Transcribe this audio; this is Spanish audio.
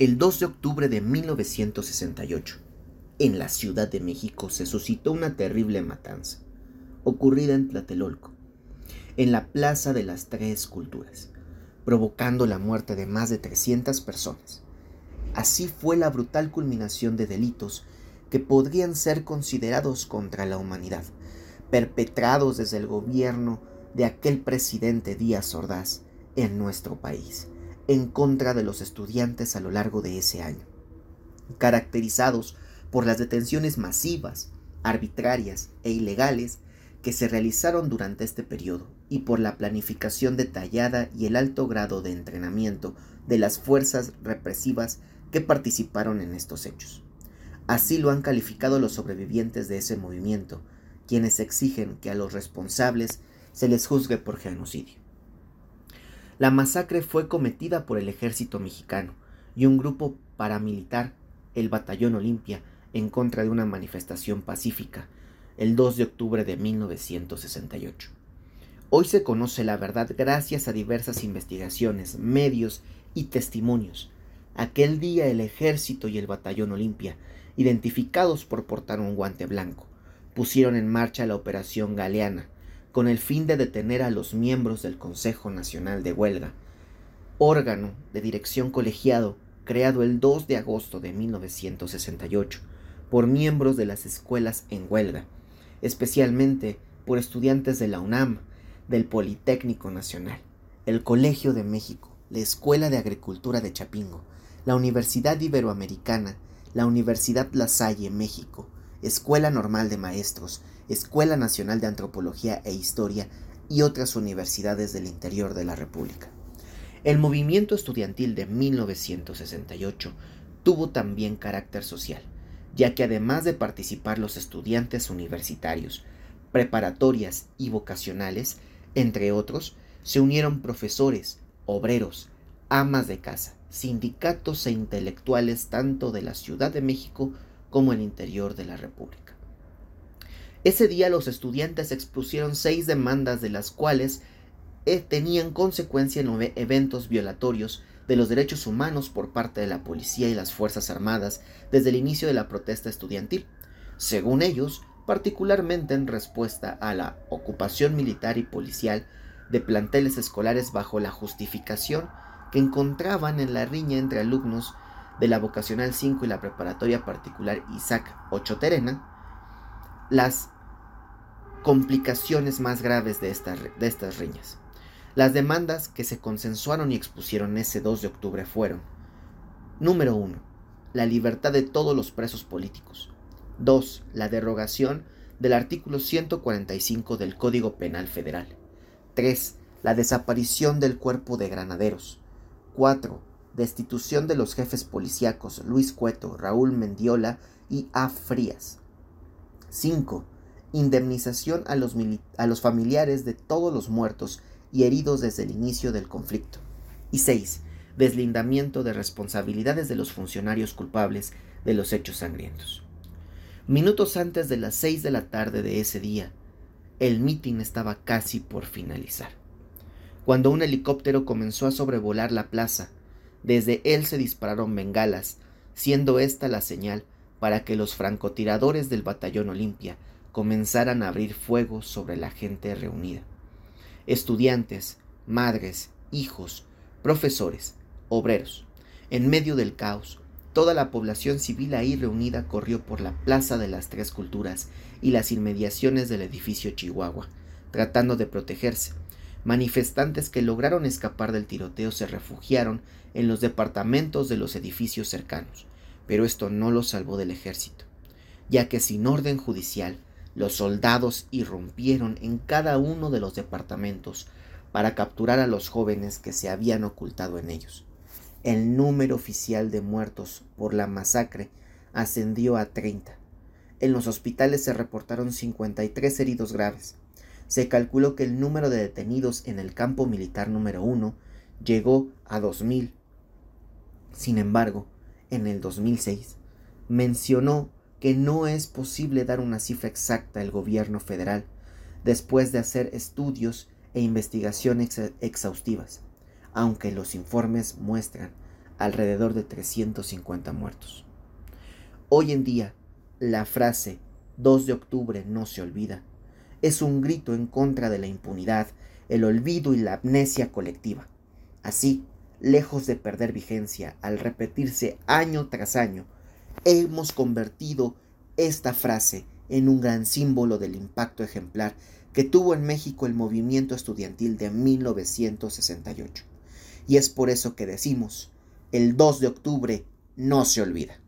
El 2 de octubre de 1968, en la Ciudad de México se suscitó una terrible matanza, ocurrida en Tlatelolco, en la Plaza de las Tres Culturas, provocando la muerte de más de 300 personas. Así fue la brutal culminación de delitos que podrían ser considerados contra la humanidad, perpetrados desde el gobierno de aquel presidente Díaz Ordaz en nuestro país en contra de los estudiantes a lo largo de ese año, caracterizados por las detenciones masivas, arbitrarias e ilegales que se realizaron durante este periodo y por la planificación detallada y el alto grado de entrenamiento de las fuerzas represivas que participaron en estos hechos. Así lo han calificado los sobrevivientes de ese movimiento, quienes exigen que a los responsables se les juzgue por genocidio. La masacre fue cometida por el ejército mexicano y un grupo paramilitar, el Batallón Olimpia, en contra de una manifestación pacífica, el 2 de octubre de 1968. Hoy se conoce la verdad gracias a diversas investigaciones, medios y testimonios. Aquel día el ejército y el batallón Olimpia, identificados por portar un guante blanco, pusieron en marcha la operación Galeana, con el fin de detener a los miembros del Consejo Nacional de Huelga, órgano de dirección colegiado creado el 2 de agosto de 1968 por miembros de las escuelas en huelga, especialmente por estudiantes de la UNAM, del Politécnico Nacional, el Colegio de México, la Escuela de Agricultura de Chapingo, la Universidad Iberoamericana, la Universidad La Salle, México, Escuela Normal de Maestros, Escuela Nacional de Antropología e Historia y otras universidades del interior de la República. El movimiento estudiantil de 1968 tuvo también carácter social, ya que además de participar los estudiantes universitarios, preparatorias y vocacionales, entre otros, se unieron profesores, obreros, amas de casa, sindicatos e intelectuales tanto de la Ciudad de México como el interior de la República. Ese día los estudiantes expusieron seis demandas de las cuales eh, tenían consecuencia en eventos violatorios de los derechos humanos por parte de la policía y las Fuerzas Armadas desde el inicio de la protesta estudiantil. Según ellos, particularmente en respuesta a la ocupación militar y policial de planteles escolares bajo la justificación que encontraban en la riña entre alumnos de la Vocacional 5 y la Preparatoria Particular Isaac Ochoterena, las complicaciones más graves de estas, de estas riñas. Las demandas que se consensuaron y expusieron ese 2 de octubre fueron Número 1. La libertad de todos los presos políticos. 2. La derogación del artículo 145 del Código Penal Federal. 3. La desaparición del cuerpo de granaderos. 4. Destitución de los jefes policíacos Luis Cueto, Raúl Mendiola y A. Frías. 5. Indemnización a los, familiares de todos los muertos y heridos desde el inicio del conflicto. Y 6. Deslindamiento de responsabilidades de los funcionarios culpables de los hechos sangrientos. Minutos antes de las 6 de la tarde de ese día, el mitin estaba casi por finalizar. Cuando un helicóptero comenzó a sobrevolar la plaza, desde él se dispararon bengalas, siendo esta la señal para que los francotiradores del batallón Olimpia comenzaran a abrir fuego sobre la gente reunida. Estudiantes, madres, hijos, profesores, obreros. En medio del caos, toda la población civil ahí reunida corrió por la Plaza de las Tres Culturas y las inmediaciones del edificio Chihuahua, tratando de protegerse. Manifestantes que lograron escapar del tiroteo se refugiaron en los departamentos de los edificios cercanos pero esto no lo salvó del ejército, ya que sin orden judicial los soldados irrumpieron en cada uno de los departamentos para capturar a los jóvenes que se habían ocultado en ellos. El número oficial de muertos por la masacre ascendió a 30. En los hospitales se reportaron 53 heridos graves. Se calculó que el número de detenidos en el campo militar número 1 llegó a 2.000. Sin embargo, en el 2006, mencionó que no es posible dar una cifra exacta al gobierno federal después de hacer estudios e investigaciones exhaustivas, aunque los informes muestran alrededor de 350 muertos. Hoy en día, la frase 2 de octubre no se olvida es un grito en contra de la impunidad, el olvido y la amnesia colectiva. Así, lejos de perder vigencia al repetirse año tras año, hemos convertido esta frase en un gran símbolo del impacto ejemplar que tuvo en México el movimiento estudiantil de 1968. Y es por eso que decimos, el 2 de octubre no se olvida.